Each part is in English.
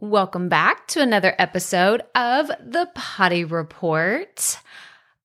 Welcome back to another episode of the Potty Report.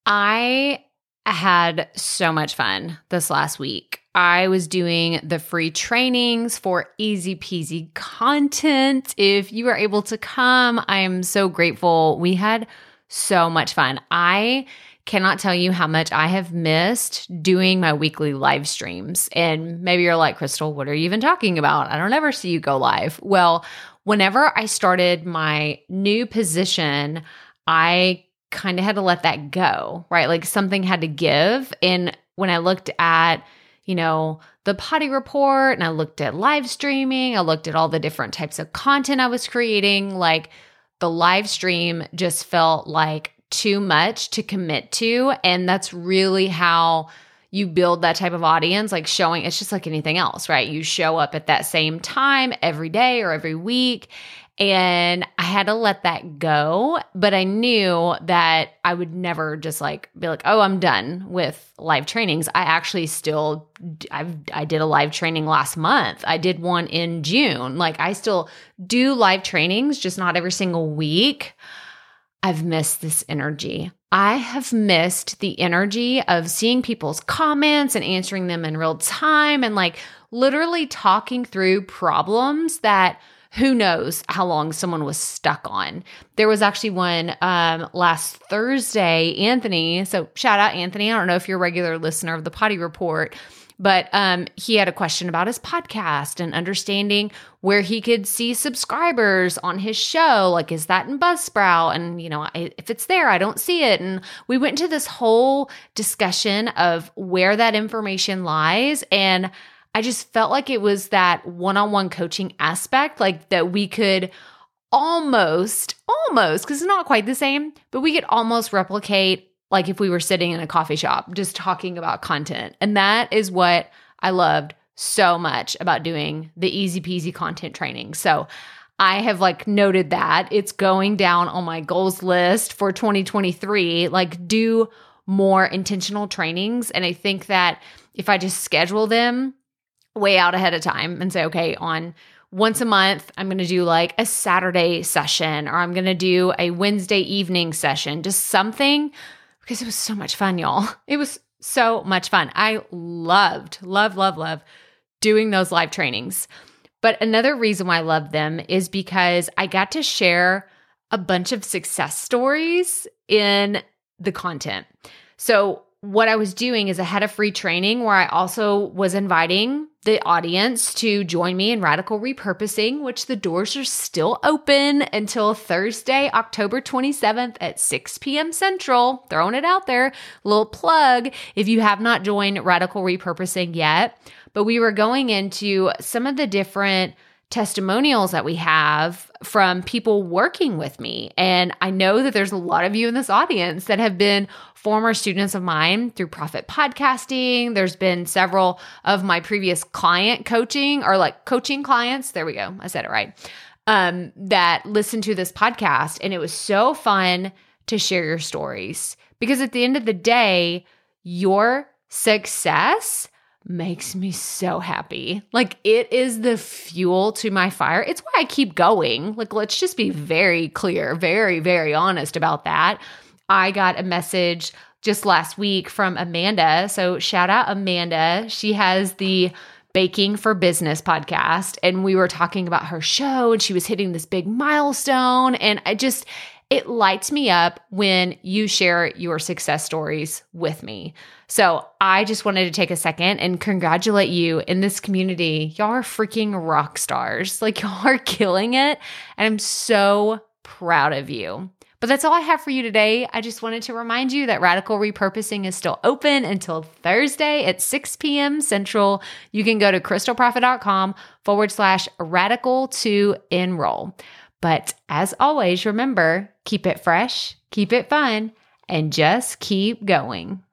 I had so much fun this last week. I was doing the free trainings for easy peasy content. If you were able to come, I am so grateful. We had so much fun. I cannot tell you how much I have missed doing my weekly live streams. And maybe you're like, Crystal, what are you even talking about? I don't ever see you go live. Well, whenever I started my new position, I kind of had to let that go, right? Like something had to give. And when I looked at, you know, the potty report and I looked at live streaming, I looked at all the different types of content I was creating, like the live stream just felt like too much to commit to. And that's really how you build that type of audience, like showing it's just like anything else, right? You show up at that same time every day or every week. And I had to let that go, but I knew that I would never just like be like, "Oh, I'm done with live trainings." I actually still I've I did a live training last month. I did one in June. Like I still do live trainings, just not every single week. I've missed this energy. I have missed the energy of seeing people's comments and answering them in real time and like literally talking through problems that who knows how long someone was stuck on. There was actually one um, last Thursday, Anthony. So shout out Anthony. I don't know if you're a regular listener of the Potty Report, but um, he had a question about his podcast and understanding where he could see subscribers on his show. Like, is that in Buzzsprout? And, you know, I, if it's there, I don't see it. And we went into this whole discussion of where that information lies. And I just felt like it was that one on one coaching aspect, like that we could almost, almost, because it's not quite the same, but we could almost replicate like if we were sitting in a coffee shop just talking about content. And that is what I loved so much about doing the easy peasy content training. So I have like noted that it's going down on my goals list for 2023. Like, do more intentional trainings. And I think that if I just schedule them way out ahead of time and say, okay, on once a month, I'm going to do like a Saturday session or I'm going to do a Wednesday evening session, just something because it was so much fun, y'all. It was so much fun. I loved, love, love, love doing those live trainings. But another reason why I love them is because I got to share a bunch of success stories in the content. So, what I was doing is I had a free training where I also was inviting the audience to join me in radical repurposing, which the doors are still open until Thursday, October 27th at 6 p.m. Central. Throwing it out there. Little plug if you have not joined radical repurposing yet. But we were going into some of the different testimonials that we have from people working with me. And I know that there's a lot of you in this audience that have been former students of mine through Profit Podcasting. There's been several of my previous client coaching or like coaching clients. There we go. I said it right. Um, that listened to this podcast. And it was so fun to share your stories because at the end of the day, your success makes me so happy. Like it is the fuel to my fire. It's why I keep going. Like let's just be very clear, very very honest about that. I got a message just last week from Amanda. So shout out Amanda. She has the Baking for Business podcast and we were talking about her show and she was hitting this big milestone and I just it lights me up when you share your success stories with me. So I just wanted to take a second and congratulate you in this community. Y'all are freaking rock stars. Like, y'all are killing it. And I'm so proud of you. But that's all I have for you today. I just wanted to remind you that Radical Repurposing is still open until Thursday at 6 p.m. Central. You can go to crystalprofit.com forward slash radical to enroll. But as always, remember keep it fresh, keep it fun, and just keep going.